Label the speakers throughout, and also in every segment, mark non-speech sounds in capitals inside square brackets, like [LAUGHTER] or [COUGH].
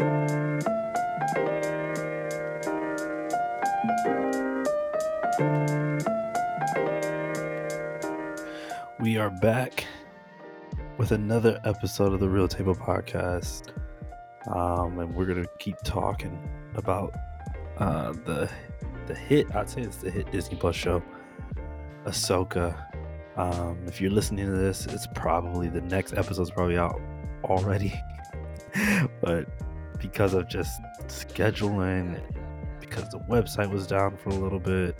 Speaker 1: We are back with another episode of the Real Table Podcast. Um, and we're gonna keep talking about uh, the the hit. I'd say it's the hit Disney Plus show, Ahsoka. Um, if you're listening to this, it's probably the next episode's probably out already. [LAUGHS] but because of just scheduling, because the website was down for a little bit,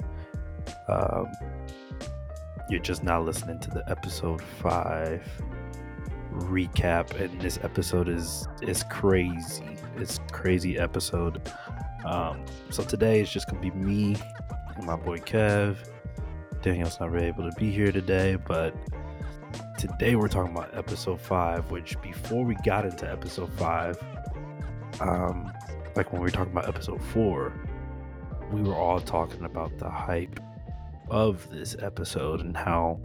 Speaker 1: um, you're just now listening to the episode five recap, and this episode is is crazy. It's crazy episode. Um, so today it's just gonna be me and my boy Kev. Daniel's not really able to be here today, but today we're talking about episode five. Which before we got into episode five, um, like when we were talking about episode four, we were all talking about the hype of this episode and how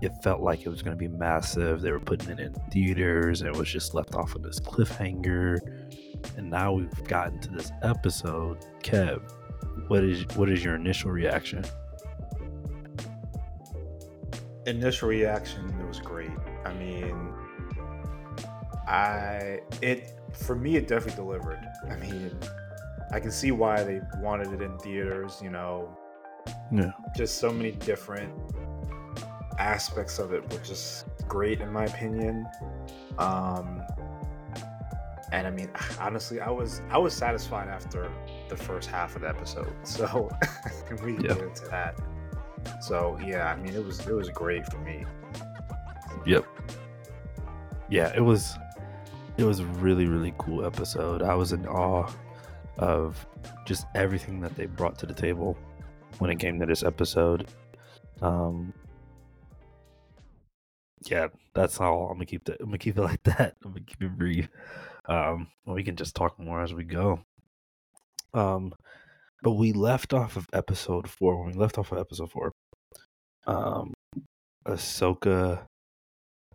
Speaker 1: it felt like it was going to be massive. They were putting it in theaters and it was just left off of this cliffhanger. And now we've gotten to this episode. Kev, what is what is your initial reaction?
Speaker 2: Initial reaction, it was great. I mean, I it for me it definitely delivered. I mean, I can see why they wanted it in theaters, you know,
Speaker 1: Yeah.
Speaker 2: just so many different aspects of it were just great in my opinion um and i mean [SIGHS] honestly i was i was satisfied after the first half of the episode [LAUGHS] so [LAUGHS] we can
Speaker 1: Yeah.
Speaker 2: get into that so yeah i mean it was it was great for me
Speaker 1: Yep. Yeah, it was it was a really really cool episode. I was in awe of just everything that they brought to the table when it came to this episode. Um yeah, that's all. I'm gonna keep it. I'm gonna keep it like that. I'm gonna keep it brief. Um, we can just talk more as we go. Um, but we left off of episode four. When we left off of episode four, um, Ahsoka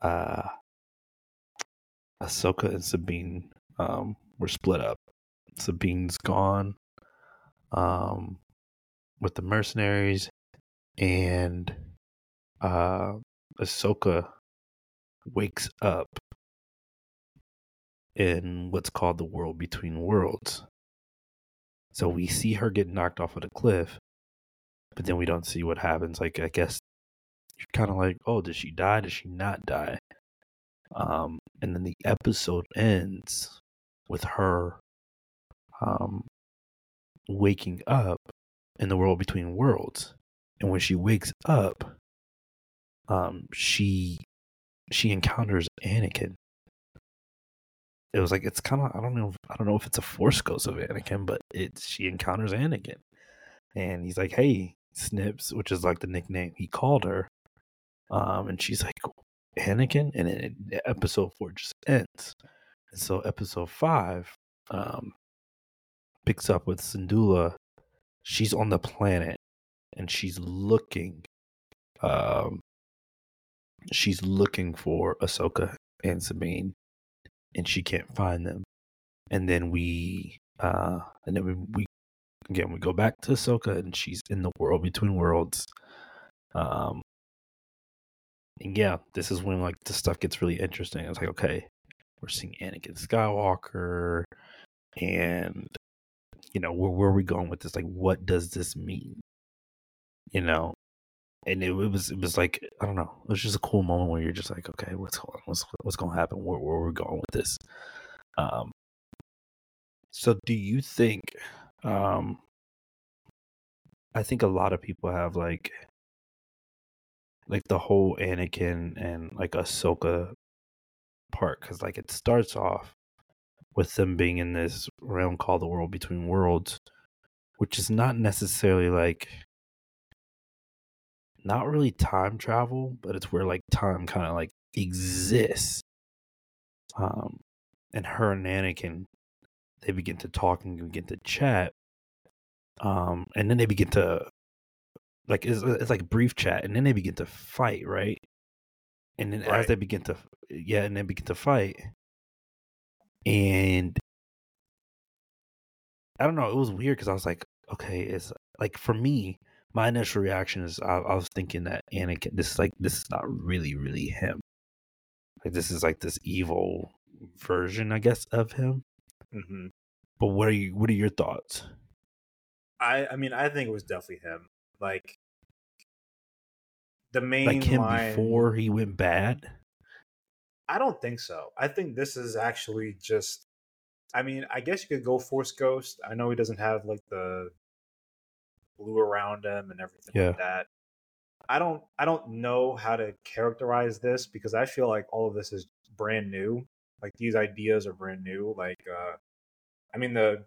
Speaker 1: uh Ahsoka and Sabine um were split up. Sabine's gone um with the mercenaries and uh Ahsoka wakes up in what's called the world between worlds. So we see her get knocked off of the cliff, but then we don't see what happens. Like I guess you're kind of like, oh, did she die? Did she not die? Um, and then the episode ends with her um, waking up in the world between worlds. And when she wakes up, um, she she encounters Anakin. It was like it's kind of I don't know if, I don't know if it's a Force ghost of Anakin, but it's she encounters Anakin, and he's like, "Hey, Snips," which is like the nickname he called her. Um, and she's like, Anakin, and it- episode four just ends. And so episode five um, picks up with Syndulla. She's on the planet, and she's looking. Um, she's looking for Ahsoka and Sabine, and she can't find them. And then we, uh, and then we, we again we go back to Ahsoka, and she's in the world between worlds. Um, and yeah, this is when like the stuff gets really interesting. I was like, okay, we're seeing Anakin Skywalker, and you know, where where are we going with this? Like, what does this mean? You know, and it, it was it was like I don't know, it was just a cool moment where you're just like, okay, what's going what's what's going to happen? Where where are we going with this? Um, so do you think? Um, I think a lot of people have like like the whole Anakin and like Ahsoka part because like it starts off with them being in this realm called the world between worlds, which is not necessarily like not really time travel, but it's where like time kind of like exists. Um, and her and Anakin, they begin to talk and begin to chat. Um, and then they begin to like it's, it's like brief chat, and then they begin to fight, right? And then as they begin to, yeah, and they begin to fight, and I don't know. It was weird because I was like, okay, it's like for me, my initial reaction is I, I was thinking that Anakin. This is like this is not really really him. Like this is like this evil version, I guess, of him.
Speaker 2: hmm
Speaker 1: But what are you? What are your thoughts?
Speaker 2: I I mean I think it was definitely him. Like the main
Speaker 1: Like him
Speaker 2: line,
Speaker 1: before he went bad?
Speaker 2: I don't think so. I think this is actually just. I mean, I guess you could go Force Ghost. I know he doesn't have like the blue around him and everything
Speaker 1: Yeah.
Speaker 2: like that. I don't. I don't know how to characterize this because I feel like all of this is brand new. Like these ideas are brand new. Like, uh I mean, the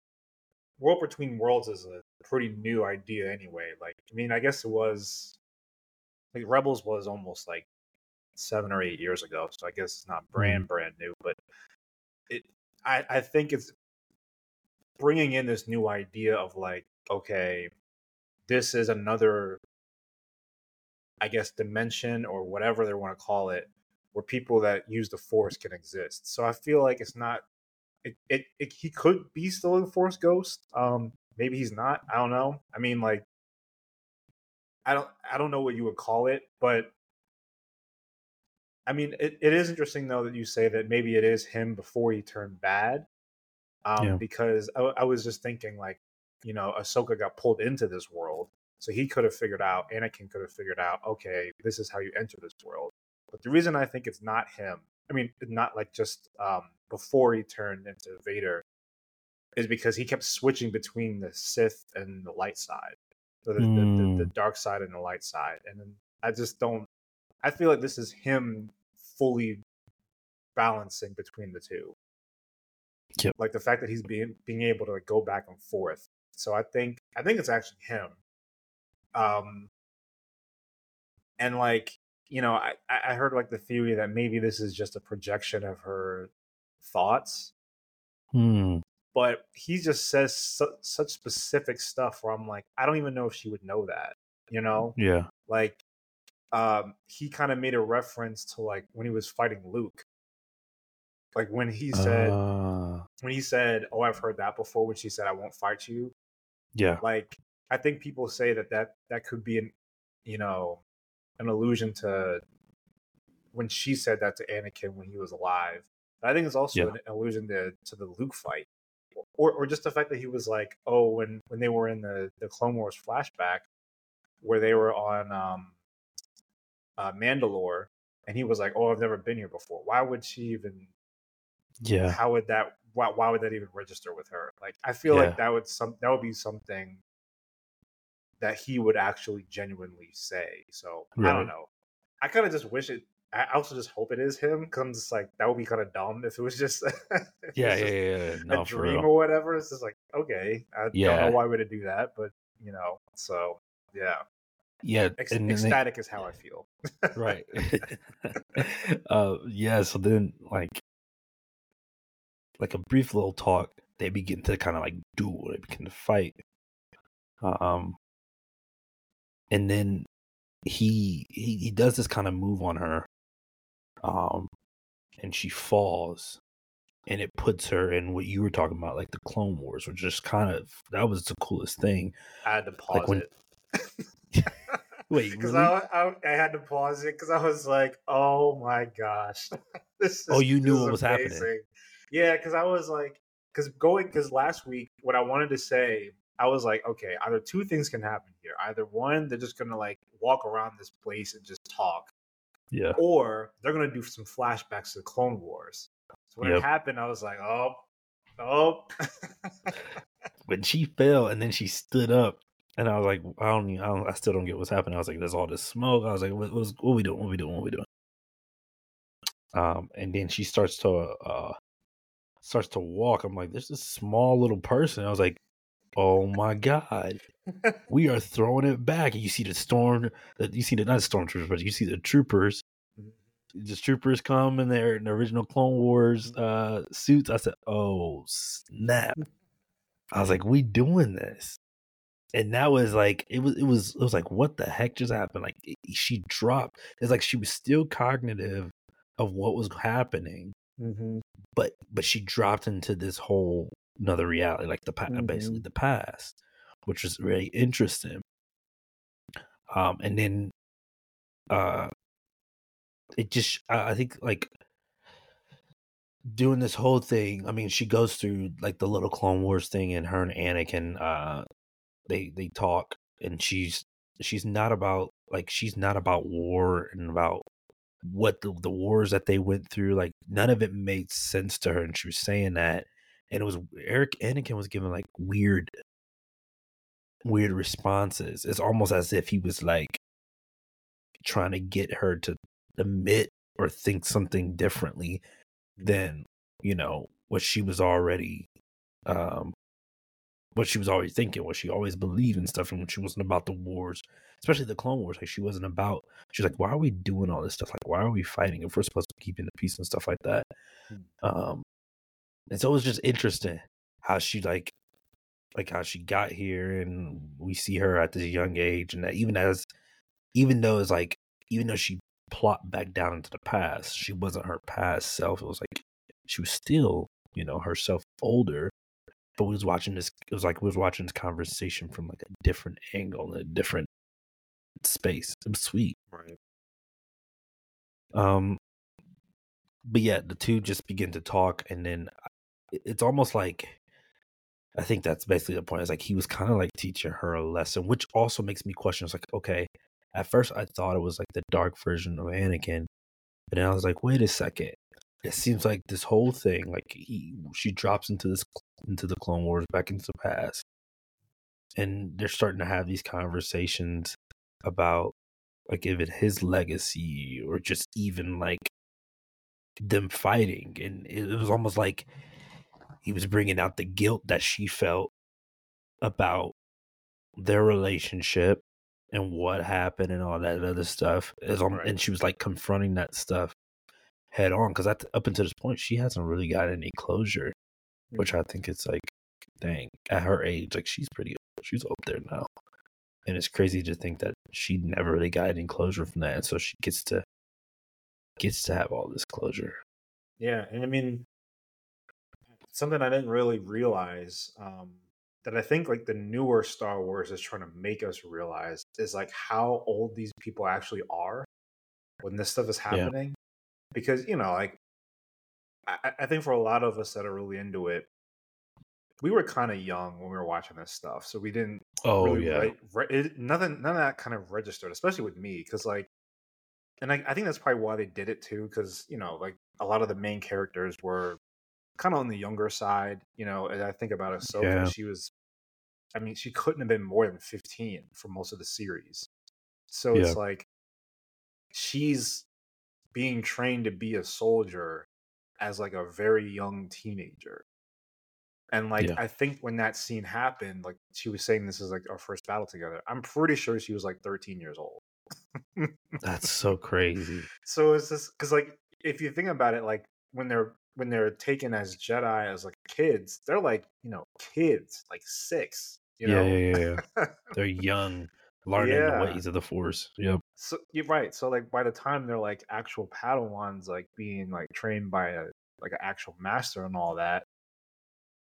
Speaker 2: World Between Worlds is a pretty new idea anyway. Like, I mean, I guess it was like Rebels was almost like seven or eight years ago, so I guess it's not mm-hmm. brand brand new, but it. I I think it's bringing in this new idea of like, okay, this is another, I guess, dimension or whatever they want to call it, where people that use the Force can exist. So I feel like it's not. It, it, it he could be still a Force Ghost. Um, maybe he's not. I don't know. I mean, like, I don't I don't know what you would call it, but I mean, it, it is interesting though that you say that maybe it is him before he turned bad. Um,
Speaker 1: Yeah.
Speaker 2: because I, I was just thinking like, you know, Ahsoka got pulled into this world, so he could have figured out, Anakin could have figured out, okay, this is how you enter this world. But the reason I think it's not him, I mean, not like just um, before he turned into Vader, is because he kept switching between the Sith and the light side, the, the, the, the dark side and the light side, and then I just don't. I feel like this is him fully balancing between the two.
Speaker 1: Yep.
Speaker 2: Like the fact that he's being being able to like, go back and forth. So I think I think it's actually him. Um and like, you know, I I heard like the theory that maybe this is just a projection of her thoughts,
Speaker 1: Hmm.
Speaker 2: but he just says su- such specific stuff where I'm like, I don't even know if she would know that, you know?
Speaker 1: Yeah.
Speaker 2: like um he kind of made a reference to like when he was fighting Luke. Like when he said
Speaker 1: Uh,
Speaker 2: when he said, "Oh, I've heard that before," when she said, "I won't fight you."
Speaker 1: yeah.
Speaker 2: Like I think people say that that that could be an you know an allusion to when she said that to Anakin when he was alive. I think it's also
Speaker 1: Yeah.
Speaker 2: an allusion to to the Luke fight, or or just the fact that he was like, "Oh, when when they were in the the Clone Wars flashback, where they were on um uh, Mandalore." And he was like, "Oh, I've never been here before. Why would she even
Speaker 1: Yeah.
Speaker 2: how would that why, why would that even register with her like i feel
Speaker 1: Yeah.
Speaker 2: like that would some that would be something that he would actually genuinely say so i don't know i kind of just wish it i also just hope it is him because i'm just like that would be kind of dumb if it was just [LAUGHS]
Speaker 1: Yeah.
Speaker 2: was
Speaker 1: Yeah.
Speaker 2: just
Speaker 1: Yeah. yeah. No,
Speaker 2: a dream
Speaker 1: real.
Speaker 2: or whatever it's just like okay i don't know why would it do that but you know so yeah
Speaker 1: Yeah. And then they-
Speaker 2: ecstatic is how i feel
Speaker 1: right. [LAUGHS] [LAUGHS] uh, yeah. So then, like, like a brief little talk, they begin to kind of like duel. They begin to fight. Um, and then he he he does this kind of move on her. Um, and she falls, and it puts her in what you were talking about, like the Clone Wars, which is kind of that was the coolest thing.
Speaker 2: i had to pause
Speaker 1: when-
Speaker 2: it [LAUGHS]
Speaker 1: Wait, [LAUGHS]
Speaker 2: because
Speaker 1: really?
Speaker 2: I, I I had to pause it because I was like, oh my gosh, [LAUGHS] this. Is,
Speaker 1: Oh, you knew what was happening.
Speaker 2: Yeah, because I was like, because going because last week what I wanted to say, I was like, okay, either two things can happen here. Either one, they're just gonna like walk around this place and just talk,
Speaker 1: yeah,
Speaker 2: or they're gonna do some flashbacks to the Clone Wars. So when
Speaker 1: Yep.
Speaker 2: it happened, I was like, oh, oh. [LAUGHS]
Speaker 1: when she fell and then she stood up and I was like, I don't, I don't, I still don't get what's happening. I was like, there's all this smoke. I was like, what, what's, what we doing? What we doing? What we doing? Um, and then she starts to, uh, starts to walk. I'm like, there's this small little person. I was like, oh my god, we are throwing it back. And you see the storm, that you see the not stormtroopers, but you see the troopers. The troopers come in their in the original Clone Wars uh suits. I said, oh snap. I was like, we doing this. And that was like it was it was it was like what the heck just happened? Like she dropped. It's like she was still cognitive of what was happening,
Speaker 2: Mhm.
Speaker 1: but but she dropped into this whole another reality, like the
Speaker 2: Mhm.
Speaker 1: basically the past, which is really interesting. Um, and then, uh, it just I, I think like doing this whole thing. I mean, she goes through like the little Clone Wars thing, and her and Anakin, uh, they they talk, and she's she's not about like she's not about war and about what the, the wars that they went through. Like none of it made sense to her, and she was saying that, and it was Eric Anakin was giving like weird, weird responses. It's almost as if he was like trying to get her to admit or think something differently than you know what she was already um what she was already thinking what she always believed and stuff and when she wasn't about the wars especially the clone wars like she wasn't about she's like why are we doing all this stuff? Like why are we fighting if we're supposed to be keeping the peace and stuff like that? Um and always just interesting how she like like how she got here and we see her at this young age and that even as even though it's like even though she plopped back down into the past she wasn't her past self. It was like she was still you know herself older but we was watching this it was like we was watching this conversation from like a different angle in a different space. It was sweet.
Speaker 2: Right.
Speaker 1: um but yeah the two just begin to talk and then it's almost like i think that's basically the point it's like he was kind of like teaching her a lesson which also makes me question it's like okay at first i thought it was like the dark version of anakin but then i was like wait a second it seems like this whole thing like he she drops into this into the clone wars back into the past and they're starting to have these conversations about like even his legacy or just even like them fighting and it was almost like he was bringing out the guilt that she felt about their relationship and what happened and all that other stuff
Speaker 2: Right.
Speaker 1: and she was like confronting that stuff head on because up until this point she hasn't really got any closure which mm. i think it's like dang at her age like she's pretty she's up there now and it's crazy to think that she never really got any closure from that and so she gets to gets to have all this closure
Speaker 2: Yeah, and I mean, something I didn't really realize um, that I think like the newer Star Wars is trying to make us realize is like how old these people actually are when this stuff is
Speaker 1: Yeah.
Speaker 2: happening. Because you know, like I, I- I think for a lot of us that are really into it, we were kind of young when we were watching this stuff, so we didn't
Speaker 1: oh
Speaker 2: really
Speaker 1: yeah
Speaker 2: re- re- it, nothing none of that kind of registered especially with me because like and I, I think that's probably why they did it too because you know like a lot of the main characters were kind of on the younger side you know and i think about Ahsoka,
Speaker 1: Yeah.
Speaker 2: she was i mean she couldn't have been more than 15 for most of the series so
Speaker 1: Yeah.
Speaker 2: it's like she's being trained to be a soldier as like a very young teenager and like
Speaker 1: Yeah.
Speaker 2: I think when that scene happened, like she was saying this is like our first battle together. I'm pretty sure she was like 13 years old.
Speaker 1: that's so [LAUGHS] crazy
Speaker 2: So it's just because like if you think about it, like when they're when they're taken as Jedi as like kids, they're like you know kids, like six. You
Speaker 1: yeah,
Speaker 2: know,
Speaker 1: yeah yeah yeah [LAUGHS] they're young learning
Speaker 2: Yeah.
Speaker 1: the ways of the force yep
Speaker 2: so you're right. So like by the time they're like actual Padawans, like being like trained by a like an actual master and all that.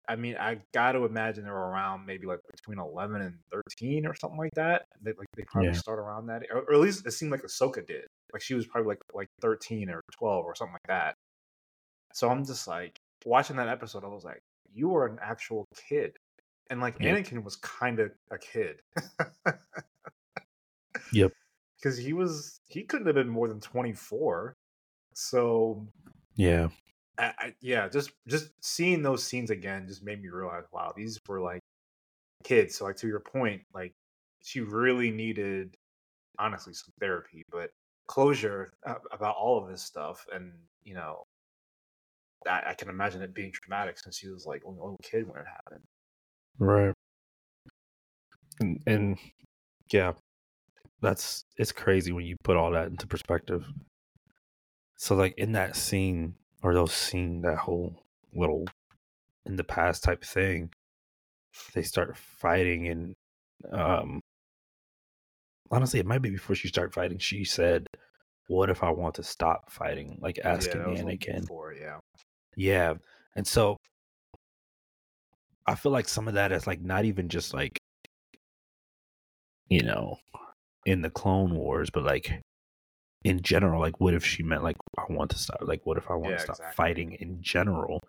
Speaker 2: I mean, I got to imagine they're around maybe like between eleven and thirteen or something like that. They like they probably
Speaker 1: Yeah.
Speaker 2: start around that, or, or at least it seemed like Ahsoka did. Like she was probably like like thirteen or twelve or something like that. So I'm just like watching that episode. I was like, you are an actual kid, and like
Speaker 1: Yep.
Speaker 2: Anakin was kind of a kid.
Speaker 1: Yep. [LAUGHS]
Speaker 2: because he was he couldn't have been more than 24 so
Speaker 1: yeah
Speaker 2: I, I, yeah just just seeing those scenes again just made me realize wow these were like kids so like to your point like she really needed honestly some therapy but closure about all of this stuff and you know I, I can imagine it being traumatic since she was like a little kid when it happened
Speaker 1: Right. And, and yeah, that's it's crazy when you put all that into perspective. So like in that scene or those scene that whole little in the past type thing, they start fighting and um honestly it might be before she started fighting, she said, What if I want to stop fighting? Like asking
Speaker 2: yeah,
Speaker 1: Anakin.
Speaker 2: before, yeah
Speaker 1: Yeah. And so I feel like some of that is like not even just like you know in the Clone Wars, but like in general. Like, what if she meant like I want to stop? Like, what if I want
Speaker 2: Yeah,
Speaker 1: to stop
Speaker 2: exactly.
Speaker 1: fighting in general?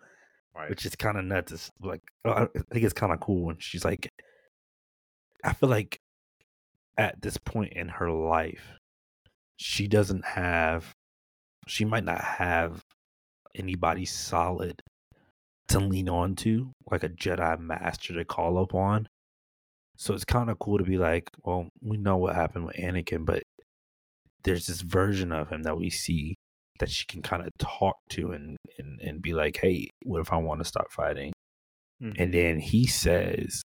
Speaker 2: Right.
Speaker 1: Which is kind of nuts. It's like oh, I think it's kind of cool when she's like, I feel like at this point in her life, she doesn't have, she might not have anybody solid to lean on to, like a Jedi master to call upon. So it's kind of cool to be like, well, we know what happened with Anakin, but there's this version of him that we see that she can kind of talk to and, and, and be like, hey, what if I want to stop fighting?
Speaker 2: Mhm.
Speaker 1: And then he says,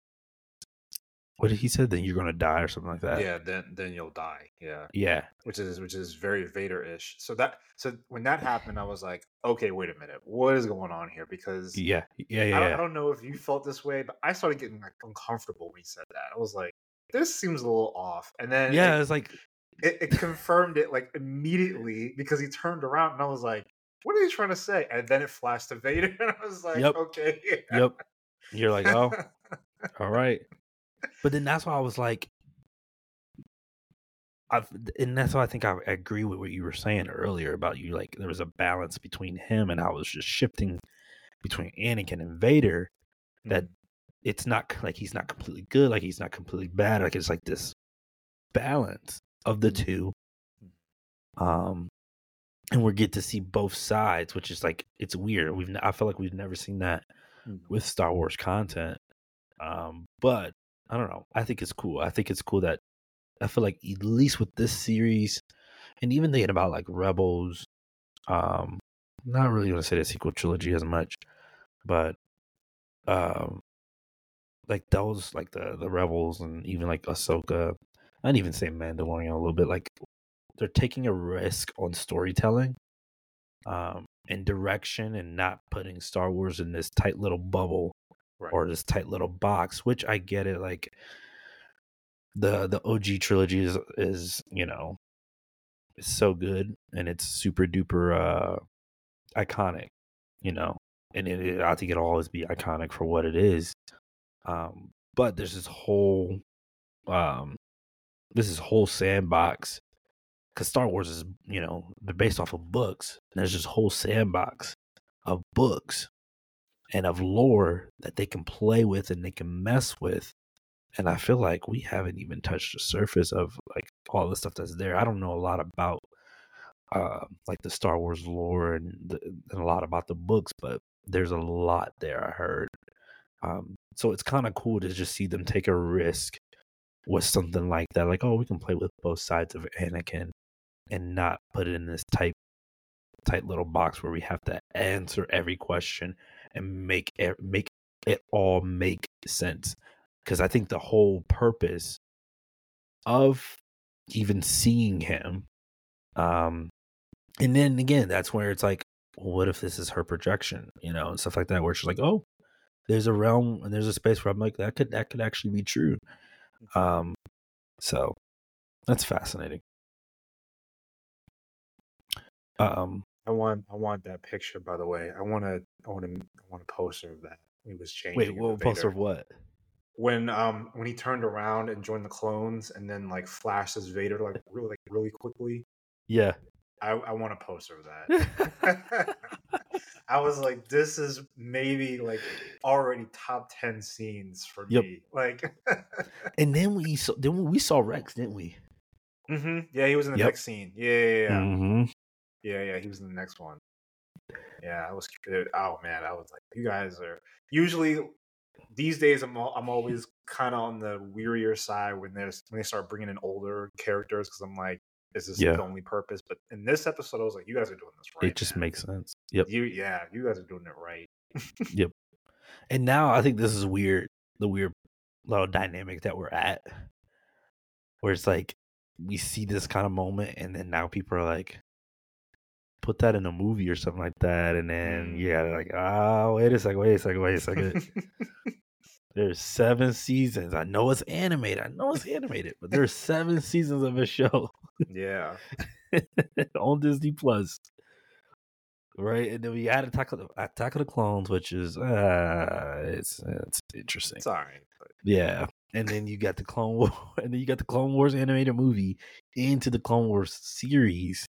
Speaker 1: what did he said Then you're going to die or something like that.
Speaker 2: yeah, then then you'll die. Yeah.
Speaker 1: Yeah.
Speaker 2: which is which is very Vader-ish. So that so when that happened, I was like, okay, wait a minute, what is going on here? Because
Speaker 1: Yeah. Yeah. Yeah.
Speaker 2: I, don't, I don't know if you felt this way, but I started getting like uncomfortable when he said that. I was like, this seems a little off. And then
Speaker 1: Yeah.
Speaker 2: it,
Speaker 1: It's like,
Speaker 2: it, it confirmed it like immediately because he turned around and I was like, what are you trying to say? And then it flashed to Vader, [LAUGHS] and I was like,
Speaker 1: Yep.
Speaker 2: okay,
Speaker 1: yep. You're like, oh, all right. But then that's why I was like, I've, and that's why I think I agree with what you were saying earlier about you. Like, there was a balance between him and I was just shifting between Anakin and Vader. That it's not like he's not completely good, like he's not completely bad. Like it's like this balance of the two. Um, and we get to see both sides, which is like it's weird. We've I feel like we've never seen that
Speaker 2: Mhm.
Speaker 1: with Star Wars content. Um, but I don't know. I think it's cool. I think it's cool that I feel like at least with this series, and even thinking about like Rebels, um, not really gonna say the sequel trilogy as much, but um, like those like the the Rebels and even like Ahsoka, I'd even say Mandalorian a little bit. Like they're taking a risk on storytelling, um, and direction, and not putting Star Wars in this tight little bubble
Speaker 2: Right.
Speaker 1: or this tight little box, which I get it. Like the the OG trilogy is is you know it's so good and it's super duper uh iconic, you know, and it, it I think it'll always be iconic for what it is. Um, but there's this whole um this is whole sandbox because Star Wars is you know they're based off of books. And there's this whole sandbox of books and of lore that they can play with and they can mess with. And I feel like we haven't even touched the surface of like all the stuff that's there. I don't know a lot about uh, like the Star Wars lore and, the, and a lot about the books, but there's a lot there. I heard, um, so it's kind of cool to just see them take a risk with something like that. Like, oh, we can play with both sides of Anakin and not put it in this tight, tight little box where we have to answer every question and make it make it all make sense. Because I think the whole purpose of even seeing him, um, and then again, that's where it's like, what if this is her projection, you know, and stuff like that, where she's like, oh, there's a realm and there's a space where I'm like, that could that could actually be true. Um, so that's fascinating. Um,
Speaker 2: I want I want that picture by the way. I want to I want to I want a poster of that. He was changing.
Speaker 1: wait, what poster of what?
Speaker 2: when um when he turned around and joined the clones and then like flashed as Vader like [LAUGHS] really like really quickly.
Speaker 1: Yeah.
Speaker 2: I I want a poster of that. [LAUGHS] [LAUGHS] I was like, this is maybe like already top ten scenes for
Speaker 1: Yep.
Speaker 2: me. Like,
Speaker 1: and then we saw then we saw Rex, didn't we?
Speaker 2: Mm-hmm. yeah, he was in the
Speaker 1: Yep.
Speaker 2: next scene. Yeah, yeah, yeah, yeah.
Speaker 1: Mm-hmm.
Speaker 2: Yeah, yeah. He was in the next one. Yeah, I was. Oh man, I was like, you guys are usually these days. I'm I'm [LAUGHS] always kind of on the wearier side when there's when they start bringing in older characters because I'm like, is this
Speaker 1: Yeah.
Speaker 2: the only purpose? But in this episode, I was like, you guys are doing this right.
Speaker 1: it just
Speaker 2: man.
Speaker 1: makes sense. Yep.
Speaker 2: you. Yeah, you guys are doing it right. Yep.
Speaker 1: And now I think this is weird, the weird little dynamic that we're at, where it's like we see this kind of moment, and then now people are like, put that in a movie or something like that, and then
Speaker 2: yeah,
Speaker 1: you gotta like, oh, wait a second, wait a second, wait a second. [LAUGHS] there's seven seasons. I know it's animated. I know it's animated, but there's seven seasons of a show
Speaker 2: yeah, [LAUGHS]
Speaker 1: on Disney Plus. right? And then we had Attack of the Attack of the Clones, which is uh it's it's interesting.
Speaker 2: It's all right. But
Speaker 1: Yeah. And then you got the Clone War [LAUGHS] and then you got the Clone Wars animated movie into the Clone Wars series.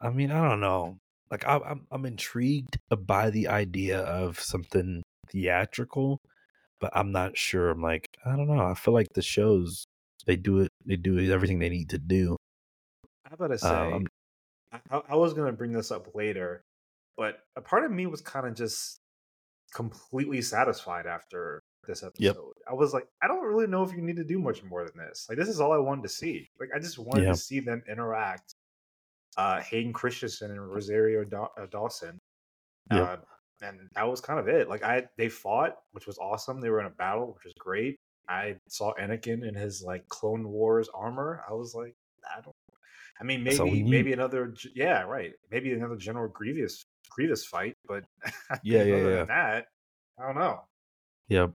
Speaker 1: I mean, I don't know. Like I, I'm I'm intrigued by the idea of something theatrical, but I'm not sure. I'm like, I don't know. I feel like the shows they do it they do everything they need to do.
Speaker 2: I gotta say,
Speaker 1: Um,
Speaker 2: I, I I was gonna bring this up later, but a part of me was kind of just completely satisfied after this episode.
Speaker 1: Yep.
Speaker 2: I was like, I don't really know if you need to do much more than this. Like, this is all I wanted to see. Like, I just wanted
Speaker 1: Yeah.
Speaker 2: to see them interact. Uh, Hayden Christensen and Rosario Daw- uh, Dawson.
Speaker 1: Yep.
Speaker 2: Uh, and that was kind of it. Like, I they fought, which was awesome. They were in a battle, which was great. I saw Anakin in his like Clone Wars armor. I was like, I don't. I mean, maybe maybe another. Yeah, right. Maybe another General Grievous Grievous fight, but [LAUGHS]
Speaker 1: Yeah, yeah,
Speaker 2: other
Speaker 1: yeah.
Speaker 2: than that, I don't know.
Speaker 1: Yep.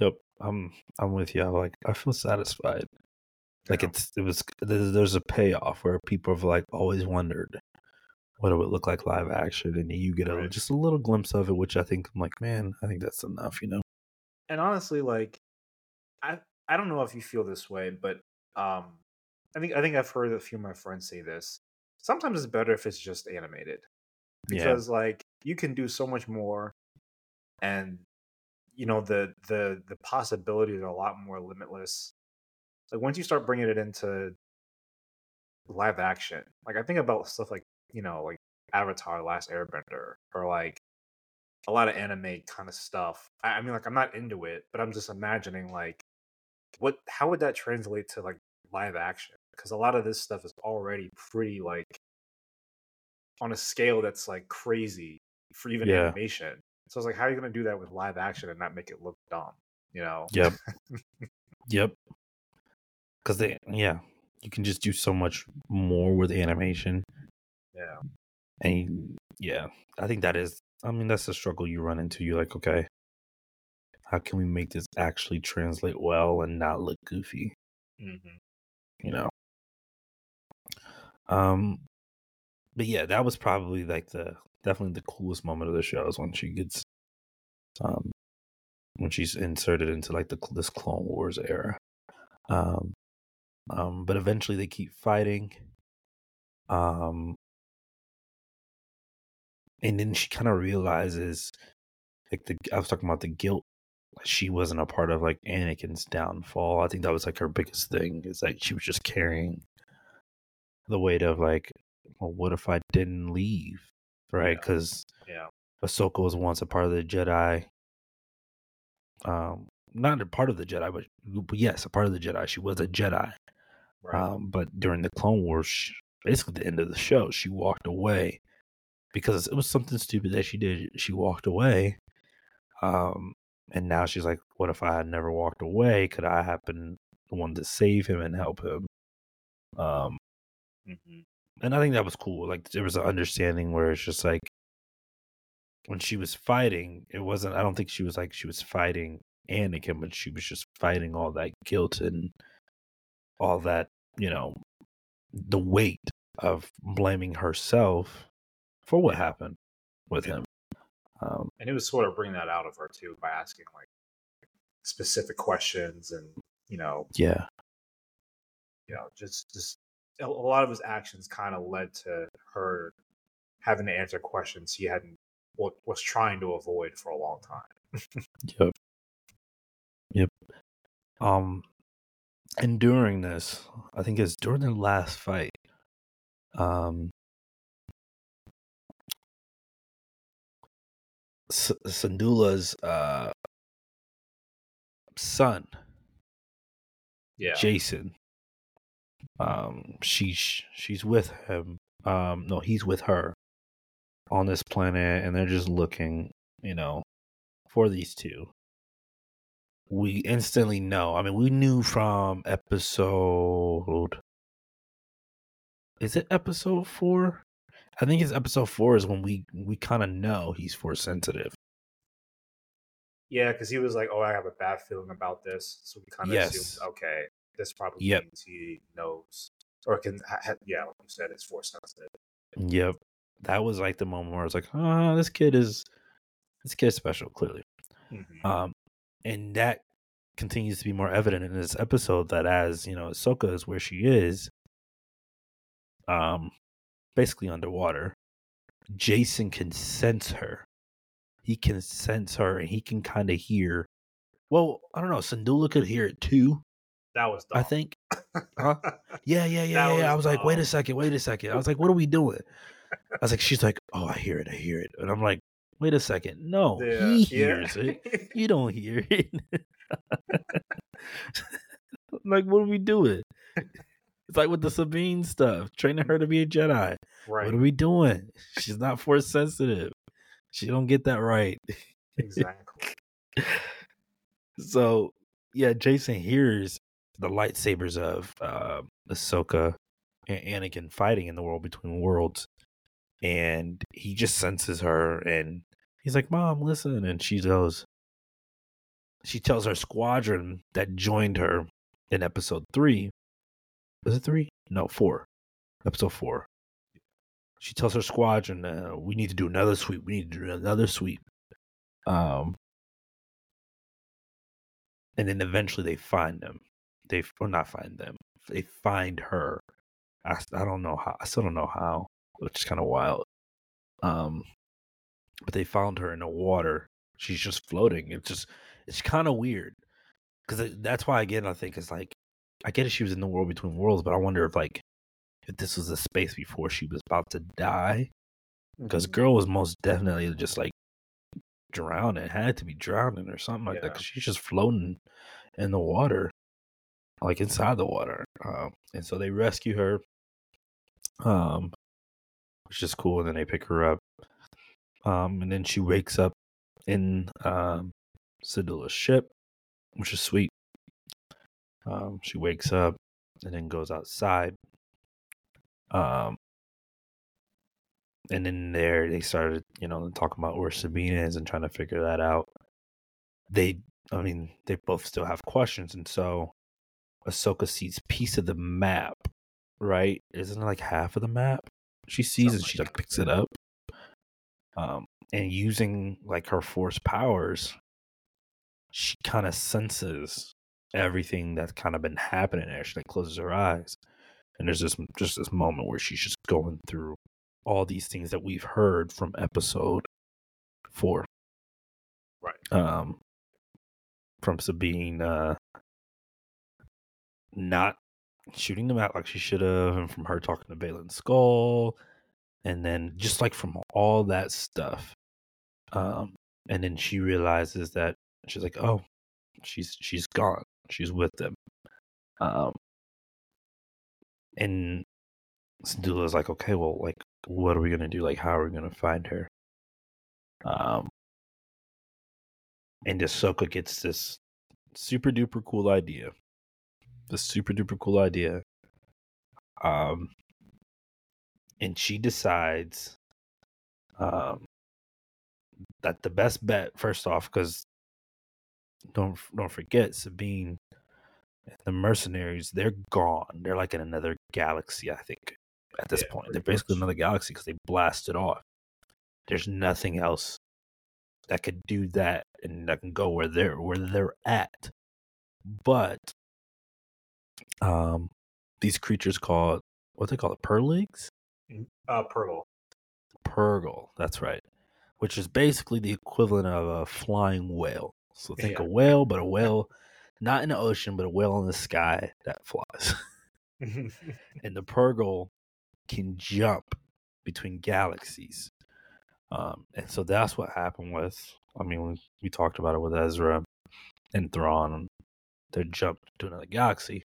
Speaker 1: Yep. I'm I'm with you. Like I feel satisfied. Like
Speaker 2: Yeah.
Speaker 1: it's it was there's, a payoff where people have like always wondered what it would look like live action, and you get a
Speaker 2: Right.
Speaker 1: just a little glimpse of it, which I think I'm like, man, I think that's enough. You know?
Speaker 2: And honestly, like, I I don't know if you feel this way, but um, I think I think I've heard a few of my friends say this. Sometimes it's better if it's just animated
Speaker 1: Yeah.
Speaker 2: because like you can do so much more, and you know the the the possibilities are a lot more limitless. Like once you start bringing it into live action, like I think about stuff like you know like Avatar: Last Airbender or like a lot of anime kind of stuff. I, I mean, like I'm not into it, but I'm just imagining like what how would that translate to like live action? Because a lot of this stuff is already pretty like on a scale that's like crazy for even
Speaker 1: Yeah.
Speaker 2: animation. So it's like, how are you going to do that with live action and not make it look dumb? You know?
Speaker 1: Yep. [LAUGHS] yep. Because they, yeah, you can just do so much more with animation,
Speaker 2: Yeah.
Speaker 1: and you- yeah, I think that is. I mean, that's the struggle you run into. You're like, okay, how can we make this actually translate well and not look goofy?
Speaker 2: hmm
Speaker 1: You know. Um, but yeah, that was probably like the definitely the coolest moment of the show is when she gets, um, when she's inserted into like the this Clone Wars era. Um, um, but eventually they keep fighting. Um, and then she kind of realizes, like the I was talking about the guilt. She wasn't a part of like Anakin's downfall. I think that was like her biggest thing is like she was just carrying the weight of like, well, what if I didn't leave, right?
Speaker 2: Yeah.
Speaker 1: Because
Speaker 2: Yeah.
Speaker 1: Ahsoka was once a part of the Jedi. Um, not a part of the Jedi, but, but yes, a part of the Jedi. She was a Jedi.
Speaker 2: Right.
Speaker 1: Um, but during the Clone Wars, she, basically the end of the show, she walked away because it was something stupid that she did. She walked away. Um, and now she's like, what if I had never walked away? Could I have been the one to save him and help him? Um,
Speaker 2: hmm
Speaker 1: and I think that was cool. Like there was an understanding where it's just like when she was fighting, it wasn't. I don't think she was like she was fighting Anakin, but she was just fighting all that guilt and all that you know the weight of blaming herself for what happened with him. Um,
Speaker 2: And it was sort of bringing that out of her too by asking like specific questions and you know
Speaker 1: yeah,
Speaker 2: you know, just just a lot of his actions kind of led to her having to answer questions he hadn't wa- was trying to avoid for a long time. [LAUGHS]
Speaker 1: yep, yep. Um, and during this, I think it's during the last fight. Um, S- Syndulla's uh son,
Speaker 2: Yeah,
Speaker 1: Jacen. Um, she's she's with him. Um, no, he's with her on this planet, and they're just looking, you know, for these two. We instantly know. I mean, we knew from episode. Is it episode four? I think it's episode four is when we we kind of know he's force sensitive.
Speaker 2: yeah, because he was like, "Oh, I have a bad feeling about this," so we kind of
Speaker 1: Yes.
Speaker 2: assumed, okay, this probably
Speaker 1: Yep.
Speaker 2: means he knows or can, ha- yeah, like you said, it's force sensitive.
Speaker 1: Yep. that was like the moment where I was like, oh, this kid is this kid's special, clearly.
Speaker 2: Mhm.
Speaker 1: Um, and that continues to be more evident in this episode that as you know, Ahsoka is where she is, um, basically underwater. Jacen can sense her. He can sense her, and he can kind of hear. Well, I don't know. Syndulla could hear it too.
Speaker 2: that was
Speaker 1: I think. [LAUGHS] Huh? Yeah, yeah, yeah, yeah. I
Speaker 2: was
Speaker 1: was like, wait a second, wait a second. I was like, what are we doing? I was like, she's like, oh, I hear it, I hear it, and I'm like, wait a second, no,
Speaker 2: Yeah,
Speaker 1: he
Speaker 2: yeah.
Speaker 1: hears it. [LAUGHS] You don't hear it. [LAUGHS] Like, what are we doing? It's like with the Sabine stuff, training her to be a Jedi.
Speaker 2: right.
Speaker 1: What are we doing? She's not force sensitive. She don't get that right.
Speaker 2: exactly. [LAUGHS]
Speaker 1: So yeah, Jacen hears the lightsabers of uh, Ahsoka and Anakin fighting in the world between worlds, and he just senses her, and he's like, "Mom, listen," and she goes. She tells her squadron that joined her in episode three. Was it three? No, four. Episode four. She tells her squadron, uh, "We need to do another sweep. We need to do another sweep." Um, and then eventually they find them. They or not find them. They find her. I, I don't know how. I still don't know how, which is kind of wild. Um, but they found her in the water. She's just floating. It's just it's kind of weird because that's why again I think it's like I get it. She was in the world between worlds, but I wonder if like if this was a space before she was about to die because
Speaker 2: Mhm.
Speaker 1: girl was most definitely just like drowning, had to be drowning or something like that because she's just floating in the water, like inside the water. Um, and so they rescue her, um, which is cool. And then they pick her up, um, and then she wakes up in um, ship, which is sweet. Um, she wakes up and then goes outside. Um, and then there they started, you know, talking about where Sabine is and trying to figure that out. They, I mean, they both still have questions, and so Ahsoka sees piece of the map, right? Isn't it like half of the map? She sees
Speaker 2: Something
Speaker 1: and she
Speaker 2: like
Speaker 1: like picks it up. Um, and using like her force powers, she kind of senses everything that's kind of been happening there. She like closes her eyes, and there's this just this moment where she's just going through all these things that we've heard from episode four.
Speaker 2: Right.
Speaker 1: Um, from Sabine, uh, not shooting them out like she should have, and from her talking to Baylan Skoll, and then just like from all that stuff. Um, and then she realizes that she's like, oh, she's she's gone. She's with them. Um, and Syndulla's like, okay, well, like, what are we gonna do? Like, how are we gonna find her? Um, and Ahsoka gets this super duper cool idea. This super duper cool idea. Um, and she decides, um, that the best bet, first off, because don't don't forget Sabine and the mercenaries, they're gone. They're like in another galaxy, I think. At this
Speaker 2: Yeah,
Speaker 1: point, they're basically
Speaker 2: much.
Speaker 1: another galaxy because they blasted off. There's nothing else that could do that and that can go where they're where they're at. But um, these creatures called what they call it, Purrgils,
Speaker 2: Uh, Purrgil.
Speaker 1: Purrgil. That's right. Which is basically the equivalent of a flying whale. So think
Speaker 2: Yeah.
Speaker 1: a whale, but a whale not in the ocean, but a whale in the sky that flies. [LAUGHS] and the Purrgil can jump between galaxies. Um, and so that's what happened with. I mean, we, we talked about it with Ezra and Thrawn. They jumped to another galaxy.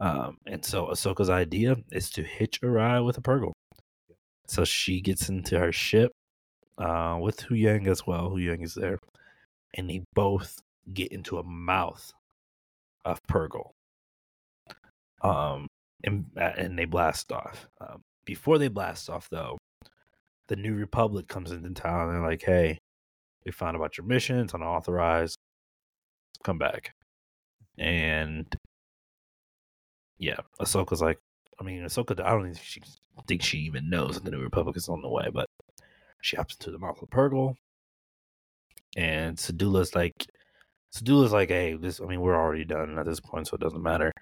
Speaker 1: Um, and so Ahsoka's idea is to hitch a ride with a Purrgil. So she gets into her ship uh, with Huyang as well. Huyang is there, and they both get into a mouth of Purrgil. Um, and uh, and they blast off. Um, before they blast off, though, the New Republic comes into town and they're like, "Hey, we found about your mission. It's unauthorized. Come back." And yeah, Ahsoka's like, I mean, Ahsoka. I don't think she think she even knows that the New Republic is on the way. But she hops into the mouth of Purrgil, and Syndulla's like, Syndulla's like, hey, this. I mean, we're already done at this point, so it doesn't matter.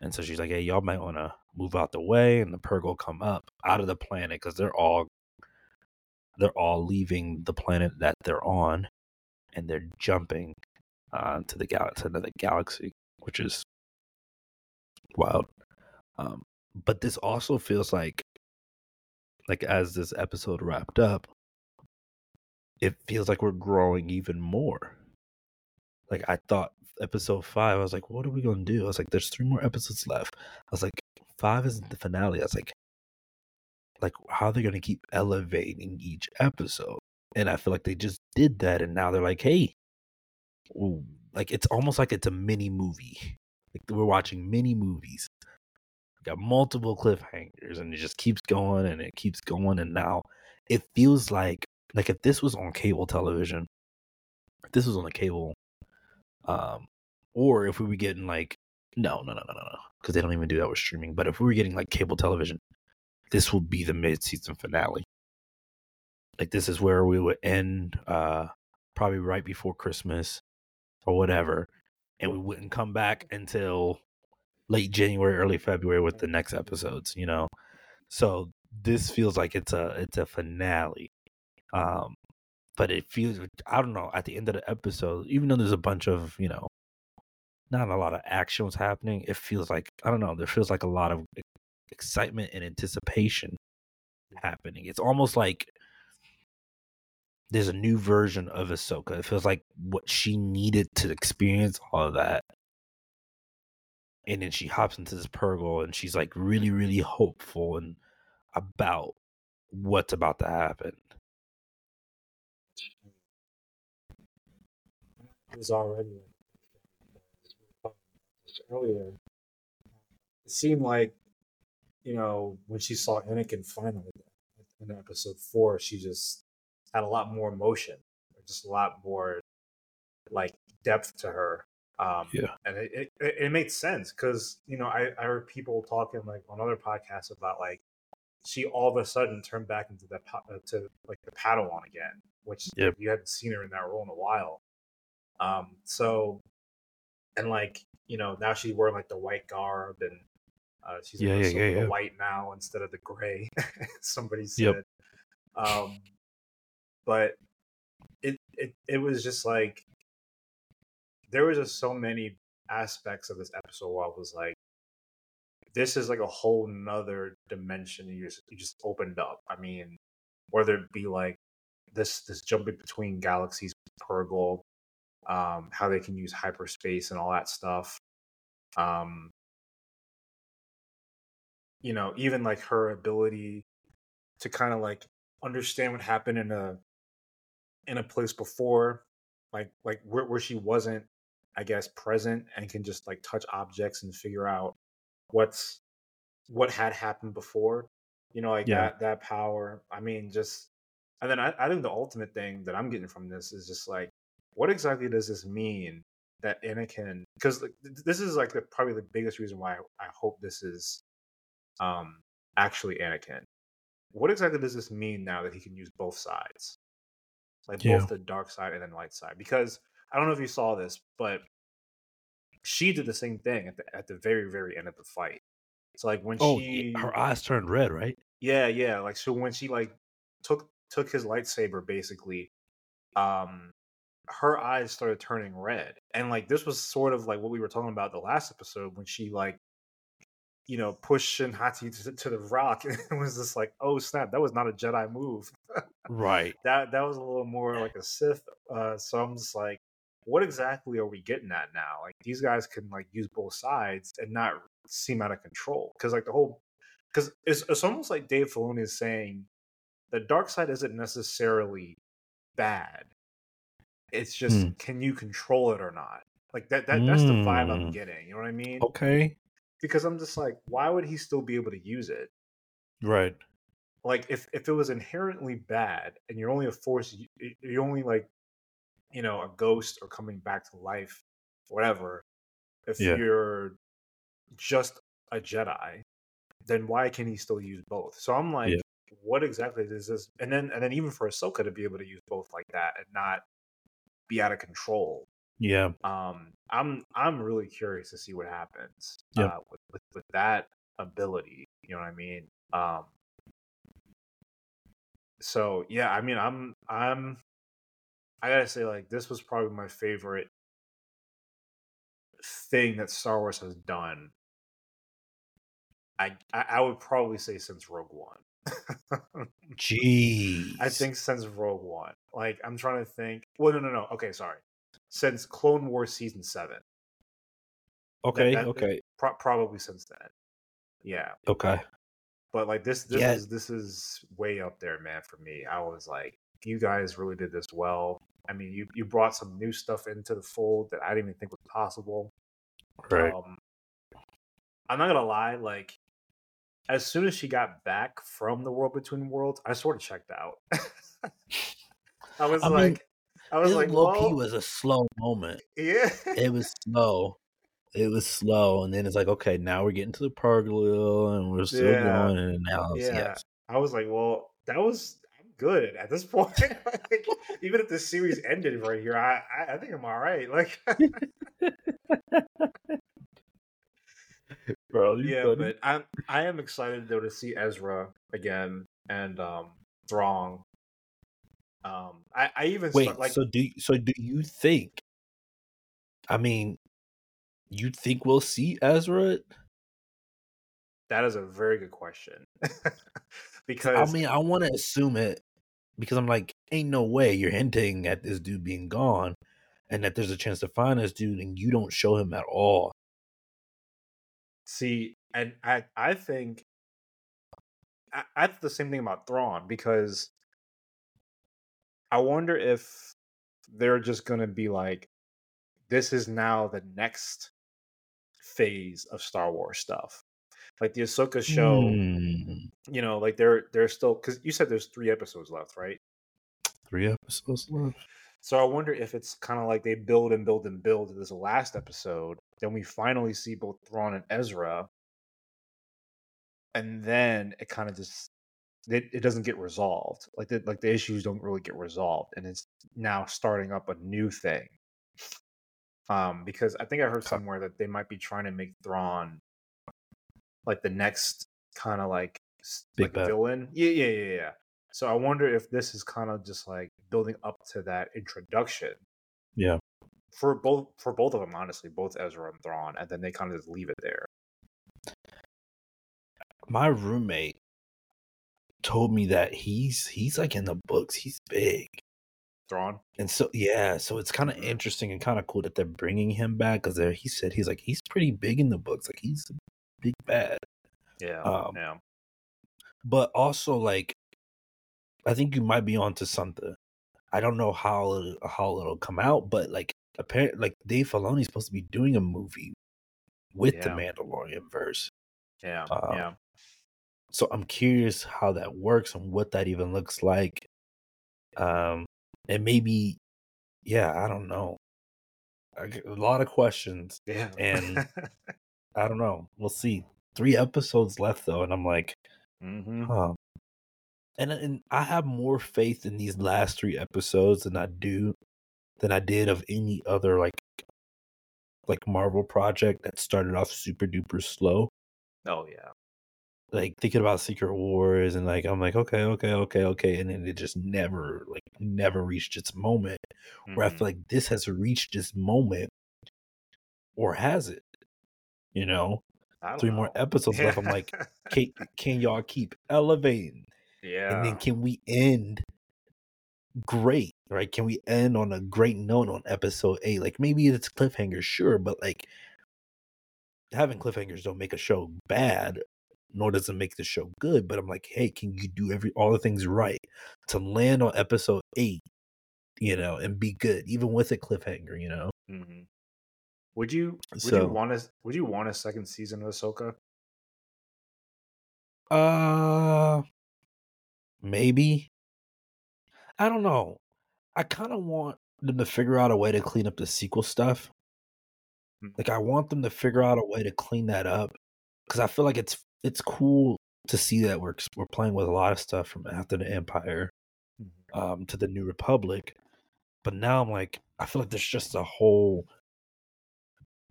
Speaker 1: And so she's like, hey, y'all might want to move out the way, and the Purrgil come up out of the planet because they're all they're all leaving the planet that they're on, and they're jumping uh, to the gal to another galaxy, which is wild. Um, but this also feels like, like as this episode wrapped up, it feels like we're growing even more. Like I thought episode five, I was like, what are we gonna do? I was like, there's three more episodes left. I was like, five isn't the finale. I was like, like how they're they gonna keep elevating each episode? And I feel like they just did that, and now they're like, hey, like it's almost like it's a mini movie. Like we're watching mini movies. got multiple cliffhangers, and it just keeps going and it keeps going. And now it feels like like if this was on cable television, if this was on the cable, um, or if we were getting like no, no, no, no, no, no, because they don't even do that with streaming. But if we were getting like cable television, this will be the mid-season finale. Like this is where we would end, uh, probably right before Christmas or whatever, and we wouldn't come back until late January, early February with the next episodes. You know, so this feels like it's a it's a finale. Um, but it feels I don't know at the end of the episode, even though there's a bunch of you know, not a lot of action was happening. It feels like I don't know. There feels like a lot of excitement and anticipation happening. It's almost like there's a new version of Ahsoka. It feels like what she needed to experience all of that. And then she hops into this Purrgil and she's like really, really hopeful and about what's about to happen.
Speaker 2: It was already earlier. It seemed like, you know, when she saw Anakin finally in episode four, she just had a lot more emotion, just a lot more like depth to her. Um,
Speaker 1: Yeah.
Speaker 2: and it, it, it made sense because you know I, I heard people talking like on other podcasts about like she all of a sudden turned back into the uh, to like the Padawan again, which
Speaker 1: Yep.
Speaker 2: you hadn't seen her in that role in a while. Um, so and like you know now she's wearing like the white garb and uh, she's
Speaker 1: Yeah, yeah, yeah, yeah.
Speaker 2: white now instead of the gray. [LAUGHS] Somebody said.
Speaker 1: Yep.
Speaker 2: Um, but it, it it was just like there was just so many aspects of this episode where I was like, this is like a whole nother dimension you just you just opened up. I mean, whether it be like this this jumping between galaxies, Purrgil, um, how they can use hyperspace and all that stuff. Um, you know, even like her ability to kind of like understand what happened in a in a place before, like like where, where she wasn't, I guess, present and can just like touch objects and figure out what's what had happened before. You know, like
Speaker 1: Yeah.
Speaker 2: that that power. I mean, just and then I, I think the ultimate thing that I'm getting from this is just like, what exactly does this mean that Anakin? Because like, this is like the, probably the biggest reason why I, I hope this is um actually Anakin. What exactly does this mean now that he can use both sides? Like
Speaker 1: Yeah.
Speaker 2: both the dark side and then light side. Because I don't know if you saw this, but she did the same thing at the at the very, very end of the fight. So like when
Speaker 1: Oh,
Speaker 2: she
Speaker 1: her eyes turned red, right?
Speaker 2: yeah, yeah. Like so when she like took took his lightsaber basically, um her eyes started turning red. And like this was sort of like what we were talking about the last episode when she like you know, pushed Shin Hati to, to the rock [LAUGHS] and it was just like, oh snap, that was not a Jedi move.
Speaker 1: Right. [LAUGHS]
Speaker 2: that that was a little more like a Sith. Uh so I'm just like, what exactly are we getting at now? Like these guys can like use both sides and not seem out of control. Cause like the whole because it's, it's almost like Dave Filoni is saying the dark side isn't necessarily bad. It's just
Speaker 1: Hmm.
Speaker 2: can you control it or not? Like that, that that's the vibe I'm
Speaker 1: Mm.
Speaker 2: getting. You know what I mean?
Speaker 1: Okay.
Speaker 2: Because I'm just like, why would he still be able to use it?
Speaker 1: Right.
Speaker 2: Like if if it was inherently bad and you're only a force, you- you're only like, you know, a ghost or coming back to life, whatever. If
Speaker 1: Yeah.
Speaker 2: you're just a Jedi, then why can he still use both? So I'm like,
Speaker 1: Yeah.
Speaker 2: what exactly is this? And then and then even for Ahsoka to be able to use both like that and not be out of control.
Speaker 1: Yeah.
Speaker 2: Um, I'm I'm really curious to see what happens
Speaker 1: Yep.
Speaker 2: uh, with, with with that ability. You know what I mean? Um, so yeah, I mean, I'm I'm I gotta say, like, this was probably my favorite thing that Star Wars has done. I I, I would probably say since Rogue One. [LAUGHS]
Speaker 1: Jeez.
Speaker 2: I think since Rogue One. Like, I'm trying to think. Well, no, no, no. Okay, sorry. Since Clone Wars season seven.
Speaker 1: Okay.
Speaker 2: that-
Speaker 1: okay.
Speaker 2: Pro- probably since then. Yeah,
Speaker 1: Okay.
Speaker 2: but like this, this
Speaker 1: Yeah.
Speaker 2: is this is way up there, man. For me, I was like, you guys really did this well. I mean, you you brought some new stuff into the fold that I didn't even think was possible.
Speaker 1: Right.
Speaker 2: Um, I'm not gonna lie, like as soon as she got back from the world between worlds, I sort of checked out. [LAUGHS] I was
Speaker 1: I mean,
Speaker 2: like, I was
Speaker 1: This
Speaker 2: like,
Speaker 1: low key was a slow moment.
Speaker 2: yeah,
Speaker 1: It was slow. It was slow, and then it's like, okay, now we're getting to the Purrgil, and we're still
Speaker 2: Yeah.
Speaker 1: going, and now
Speaker 2: yeah.
Speaker 1: yes.
Speaker 2: I was like, well, that was good at this point. [LAUGHS] like, [LAUGHS] even if the series ended right here, I I, I think I'm all right. Like, [LAUGHS]
Speaker 1: bro.
Speaker 2: yeah, but I'm I am excited though to see Ezra again and um Thrawn. Um, I I even
Speaker 1: wait.
Speaker 2: start, like
Speaker 1: so do so do you think? I mean, you think we'll see Ezra?
Speaker 2: that is a very good question [LAUGHS] because I
Speaker 1: mean, I want to assume it because I'm like, ain't no way you're hinting at this dude being gone, and that there's a chance to find this dude, and you don't show him at all.
Speaker 2: See, and I I think I, I think the same thing about Thrawn because I wonder if they're just gonna be like, this is now the next phase of Star Wars stuff. Like the Ahsoka show,
Speaker 1: Hmm.
Speaker 2: you know, like they're they're still because you said there's three episodes left, right?
Speaker 1: Three episodes left.
Speaker 2: So I wonder if it's kind of like they build and build and build to this last episode. Then we finally see both Thrawn and Ezra, and then it kind of just it, it doesn't get resolved. Like the like the issues don't really get resolved, and it's now starting up a new thing. Um, because I think I heard somewhere that they might be trying to make Thrawn like the next kind of like
Speaker 1: Big
Speaker 2: like villain. Yeah, yeah, yeah, yeah. So I wonder if this is kind of just like building up to that introduction
Speaker 1: Yeah.
Speaker 2: for both for both of them, honestly, both Ezra and Thrawn, and then they kind of just leave it there.
Speaker 1: My roommate told me that he's he's like in the books. He's big.
Speaker 2: Thrawn,
Speaker 1: And so yeah, so it's kind of
Speaker 2: Mhm.
Speaker 1: interesting and kind of cool that they're bringing him back because he said he's like he's pretty big in the books, like he's a big bad.
Speaker 2: yeah,
Speaker 1: Um,
Speaker 2: yeah,
Speaker 1: But also like, I think you might be onto something. I don't know how it, how it'll come out, but like apparently, like Dave Filoni's supposed to be doing a movie with the Mandalorian verse.
Speaker 2: yeah,
Speaker 1: um,
Speaker 2: yeah.
Speaker 1: So I'm curious how that works and what that even looks like. Um, and maybe, yeah, I don't know. I a lot of questions.
Speaker 2: Yeah,
Speaker 1: and- [LAUGHS] I don't know. We'll see. Three episodes left though, and I'm like,
Speaker 2: hmm
Speaker 1: huh. And and I have more faith in these last three episodes than I do than I did of any other like like Marvel project that started off super duper slow.
Speaker 2: oh yeah,
Speaker 1: Like thinking about Secret Wars and like I'm like, okay, okay, okay, okay. And then it just never like never reached its moment. Where I feel mm-hmm. like this has reached its moment. Or has it? You know? Three more
Speaker 2: know.
Speaker 1: episodes left. I'm like, [LAUGHS] can, can y'all keep elevating?
Speaker 2: yeah,
Speaker 1: And then can we end great? Right? Can we end on a great note on episode eight? Like maybe it's cliffhanger, sure, but like having cliffhangers don't make a show bad, nor does it make the show good. But I'm like, hey, can you do every all the things right to land on episode eight, you know, and be good, even with a cliffhanger, you know?
Speaker 2: hmm Would you would
Speaker 1: So-
Speaker 2: you want a would you want a second season of Ahsoka?
Speaker 1: Uh maybe. I don't know. I kind of want them to figure out a way to clean up the sequel stuff.
Speaker 2: Mm.
Speaker 1: Like I want them to figure out a way to clean that up cuz I feel like it's it's cool to see that we're we're playing with a lot of stuff from after the Empire
Speaker 2: Mhm.
Speaker 1: um, to the New Republic, but now I'm like, I feel like there's just a whole.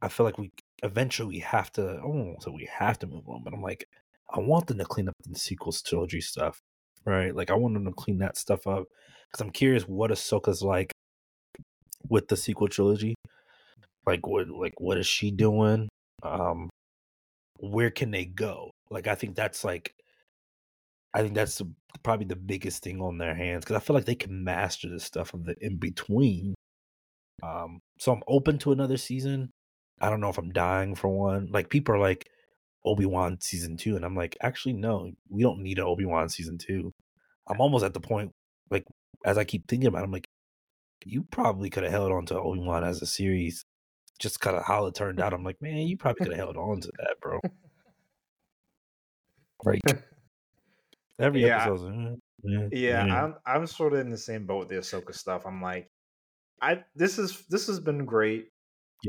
Speaker 1: I feel like we eventually we have to. I won't we have to move on, but I'm like, I want them to clean up the sequels trilogy stuff, right? Like I want them to clean that stuff up because I'm curious what Ahsoka's like with the sequel trilogy. Like what, like what is she doing? Um, where can they go? Like I think that's like, I think that's probably the biggest thing on their hands because I feel like they can master the stuff of the in between. Um, so I'm open to another season. I don't know if I'm dying for one. Like people are like Obi Wan season two, and I'm like, actually, no, we don't need an Obi Wan season two. I'm almost at the point, like as I keep thinking about, it, I'm like, you probably could have held on to Obi Wan as a series, just kind of how it turned out. I'm like, man, you probably could have held on to that, bro. Right. [LAUGHS] Every
Speaker 2: Yeah,
Speaker 1: eh, eh,
Speaker 2: Yeah. I'm I'm sort of in the same boat with the Ahsoka stuff. I'm like, I this is this has been great.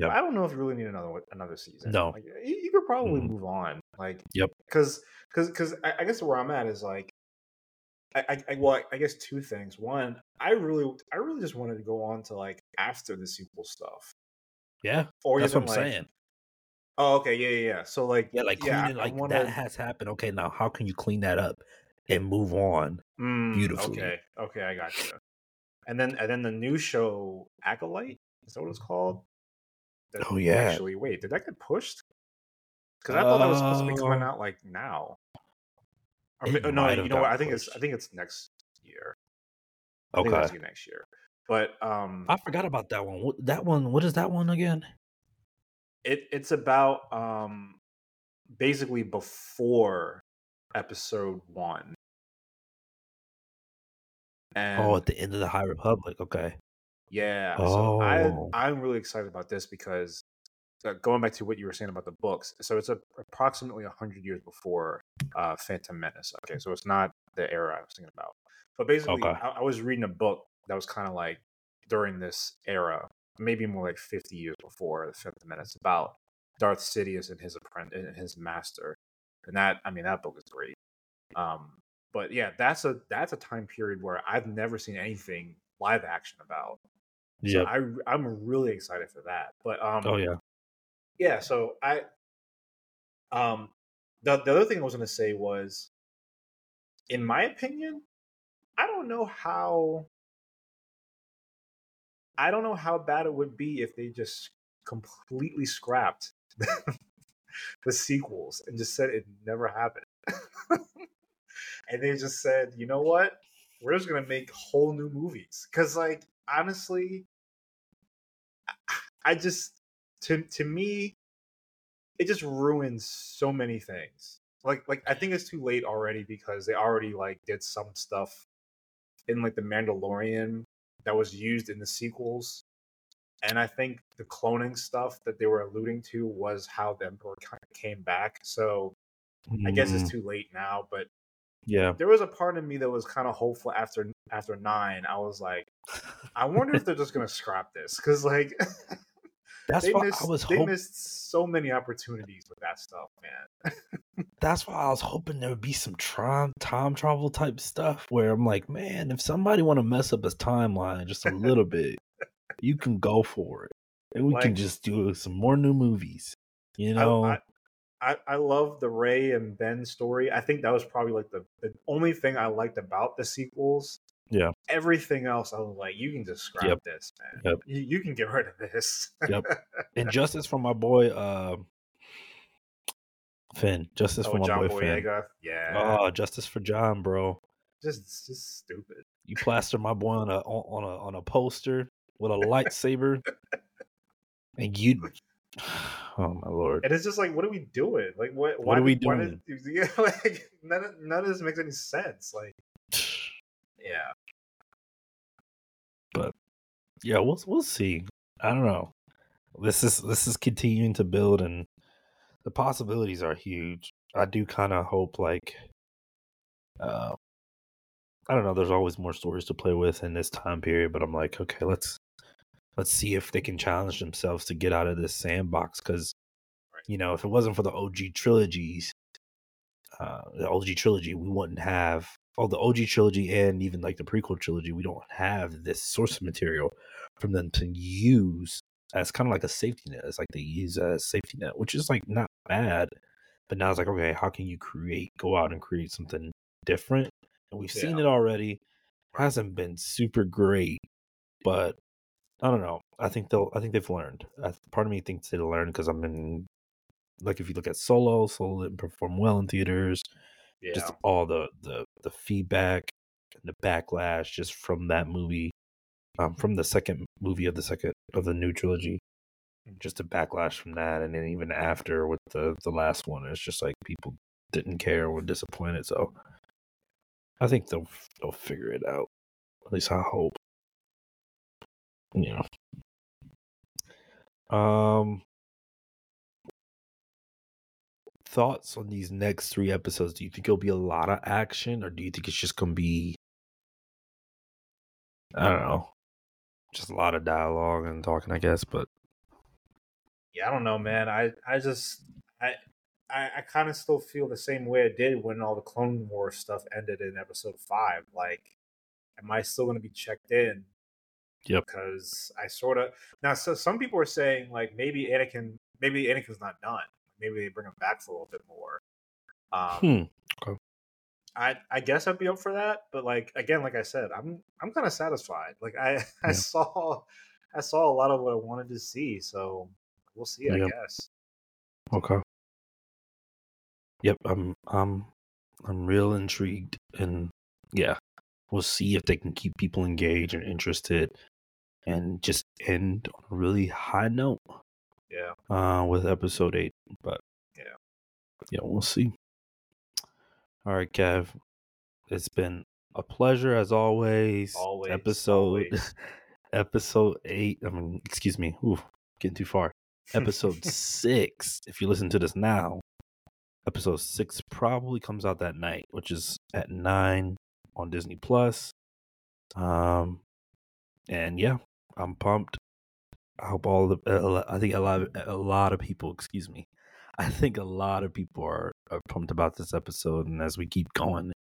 Speaker 2: But I don't know if you really need another another season.
Speaker 1: No.
Speaker 2: like, you, you could probably
Speaker 1: Mhm.
Speaker 2: move on. Like,
Speaker 1: Yep.
Speaker 2: because because because I, I guess where I'm at is like, I, I, I well, I guess two things. One, I really I really just wanted to go on to like after the sequel stuff,
Speaker 1: yeah,
Speaker 2: or
Speaker 1: that's
Speaker 2: even
Speaker 1: what I'm
Speaker 2: like,
Speaker 1: saying.
Speaker 2: Oh, okay, yeah, yeah, yeah. So like,
Speaker 1: Yeah, like
Speaker 2: yeah,
Speaker 1: cleaning, like
Speaker 2: wanna-
Speaker 1: that has happened. Okay, now how can you clean that up and move on?
Speaker 2: Mm,
Speaker 1: beautifully.
Speaker 2: Okay, okay, I got you. And then and then the new show Acolyte is that what it's called? That-
Speaker 1: Oh, yeah.
Speaker 2: Actually, wait, did that get pushed? Because I thought that was supposed to be coming
Speaker 1: Uh,
Speaker 2: out like now. Or, oh, no, you know what? I think it's. I think it's next year. I
Speaker 1: Okay,
Speaker 2: next year. But um,
Speaker 1: I forgot about that one. That one, what is that one again?
Speaker 2: It it's about um basically before episode one. And
Speaker 1: oh, at the end of the High Republic. Okay.
Speaker 2: Yeah. So I
Speaker 1: Oh.
Speaker 2: I'm really excited about this because uh, going back to what you were saying about the books, so it's a, approximately hundred years before uh, Phantom Menace. Okay, so it's not the era I was thinking about. But basically,
Speaker 1: Okay.
Speaker 2: I, I was reading a book that was kind of like during this era, maybe more like fifty years before the Phantom Menace, about Darth Sidious and his apprentice and his master. And that, I mean, that book is great. Um, but yeah, that's a that's a time period where I've never seen anything live action about. So
Speaker 1: Yep.
Speaker 2: I I'm really excited for that. But um
Speaker 1: Oh yeah.
Speaker 2: yeah, so I um the the other thing I was gonna say was in my opinion, I don't know how I don't know how bad it would be if they just completely scrapped the [LAUGHS] sequels and just said it never happened. [LAUGHS] and they just said, you know what? We're just gonna make whole new movies. Cause like honestly, I just to to me, it just ruins so many things. Like like I think it's too late already because they already like did some stuff in like the Mandalorian that was used in the sequels. And I think the cloning stuff that they were alluding to was how the Emperor kind of came back. So I guess
Speaker 1: Mm,
Speaker 2: it's too late now, but
Speaker 1: yeah.
Speaker 2: there was a part of me that was kind of hopeful after after nine. I was like, I wonder if they're just gonna scrap this because like [LAUGHS]
Speaker 1: That's
Speaker 2: they
Speaker 1: why
Speaker 2: missed
Speaker 1: I was
Speaker 2: they
Speaker 1: hoping.
Speaker 2: missed so many opportunities with that stuff, man. [LAUGHS]
Speaker 1: That's why I was hoping there would be some time time travel type stuff where I'm like, man, if somebody want to mess up his timeline just a little [LAUGHS] bit, you can go for it, and we can just do some more new movies. You know,
Speaker 2: I, I, I love the Rey and Ben story. I think that was probably like the, the only thing I liked about the sequels.
Speaker 1: Yeah.
Speaker 2: Everything else, I was like, you can just scrap
Speaker 1: Yep.
Speaker 2: this, man.
Speaker 1: Yep.
Speaker 2: You, you can get rid of this.
Speaker 1: Yep. and [LAUGHS] justice for my boy uh, Finn. Justice for
Speaker 2: oh,
Speaker 1: my
Speaker 2: John
Speaker 1: boy Finn.
Speaker 2: Yeah.
Speaker 1: Oh, justice for John, bro.
Speaker 2: just just stupid.
Speaker 1: You plaster my boy on a on a on a poster with a lightsaber, [LAUGHS] and you. [SIGHS] Oh my lord!
Speaker 2: And it's just like, what are we doing? Like, what?
Speaker 1: What are we
Speaker 2: did-
Speaker 1: doing?
Speaker 2: did- [LAUGHS] yeah, like none of, none of this makes any sense. Like, [SIGHS] yeah,
Speaker 1: yeah, we'll we'll see. I don't know. This is this is continuing to build, and the possibilities are huge. I do kind of hope, like, uh, I don't know. There's always more stories to play with in this time period, but I'm like, okay, let's let's see if they can challenge themselves to get out of this sandbox. Because you know, if it wasn't for the OG trilogies, uh, the OG trilogy, we wouldn't have all the OG trilogy and even like the prequel trilogy. We don't have this source of material from them to use as kind of like a safety net. It's like they use a safety net, which is like not bad. But now it's like, okay, how can you create, go out and create something different? And we've seen it already. Hasn't been super great, but I don't know. I think they'll. I think they've learned. I, part of me thinks they learned because I'm in. Like if you look at Solo, Solo didn't perform well in theaters.
Speaker 2: Yeah.
Speaker 1: Just all the the the feedback and the backlash just from that movie, um, from the second movie of the second of the new trilogy. Just a backlash from that, and then even after with the the last one, it's just like people didn't care, were disappointed. So I think they'll they'll figure it out. At least I hope. You know. Um thoughts on these next three episodes. Do you think it'll be a lot of action or do you think it's just gonna be I don't know. Just a lot of dialogue and talking, I guess, but
Speaker 2: yeah, I don't know, man. I I just I I, I kind of still feel the same way I did when all the Clone Wars stuff ended in Episode Five. Like, am I still going to be checked in?
Speaker 1: Yep.
Speaker 2: Because I sort of now. So some people are saying like maybe Anakin, maybe Anakin's not done. Maybe they bring him back for a little bit more. Um,
Speaker 1: hmm.
Speaker 2: I I guess I'd be up for that, but like again, like I said, I'm I'm kind of satisfied. Like I [LAUGHS] I saw I saw a lot of what I wanted to see, so we'll see. I guess.
Speaker 1: Okay. Yep, I'm I'm I'm real intrigued and yeah. We'll see if they can keep people engaged and interested and just end on a really high note
Speaker 2: Yeah.
Speaker 1: uh with episode eight. But
Speaker 2: Yeah.
Speaker 1: Yeah, we'll see. All right, Kev. It's been a pleasure as always.
Speaker 2: Always,
Speaker 1: Episode
Speaker 2: always. [LAUGHS]
Speaker 1: episode eight. I mean, excuse me. Ooh, getting too far. Episode [LAUGHS] six. If you listen to this now, episode six probably comes out that night, which is at nine on Disney Plus. Um, and yeah, I'm pumped. I hope all the. uh, I think a lot. Of, a lot of people. Excuse me. [LAUGHS] I think a lot of people are, are pumped about this episode, and as we keep going,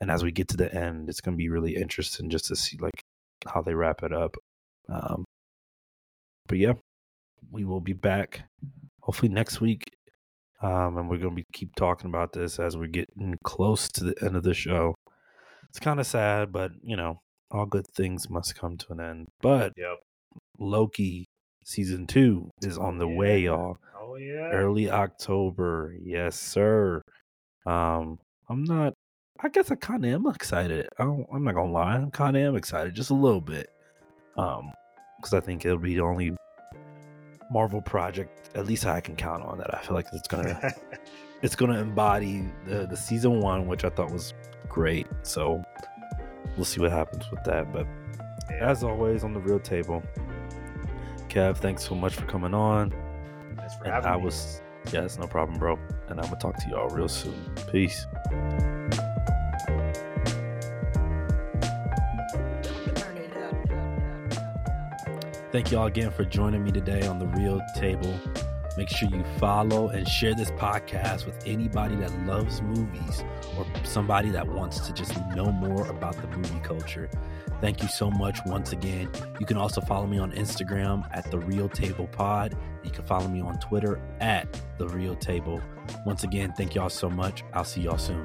Speaker 1: and as we get to the end, it's going to be really interesting just to see like how they wrap it up. Um, but yeah, we will be back hopefully next week, um, and we're going to be keep talking about this as we're getting close to the end of the show. It's kind of sad, but you know, all good things must come to an end. But
Speaker 2: Yep.
Speaker 1: Loki season two is on the way, y'all.
Speaker 2: Oh yeah.
Speaker 1: Early October, yes, sir. Um, I'm not. I guess I kind of am excited. I don't, I'm not gonna lie. I'm kind of am excited, just a little bit. Um, because I think it'll be the only Marvel project, at least I can count on that. I feel like it's gonna [LAUGHS] it's gonna embody the the season one, which I thought was great. So we'll see what happens with that. But
Speaker 2: Yeah.
Speaker 1: as always, on the real table, Kev, thanks so much for coming on.
Speaker 2: Thanks for
Speaker 1: And
Speaker 2: having
Speaker 1: I
Speaker 2: me.
Speaker 1: was, yes, no problem, bro. And I'm gonna talk to y'all real soon. Peace. Thank y'all again for joining me today on the Real Table. Make sure you follow and share this podcast with anybody that loves movies or somebody that wants to just know more about the movie culture. Thank you so much once again. You can also follow me on Instagram at The Real Table Pod. You can follow me on Twitter at The Real Table. Once again, thank y'all so much. I'll see y'all soon.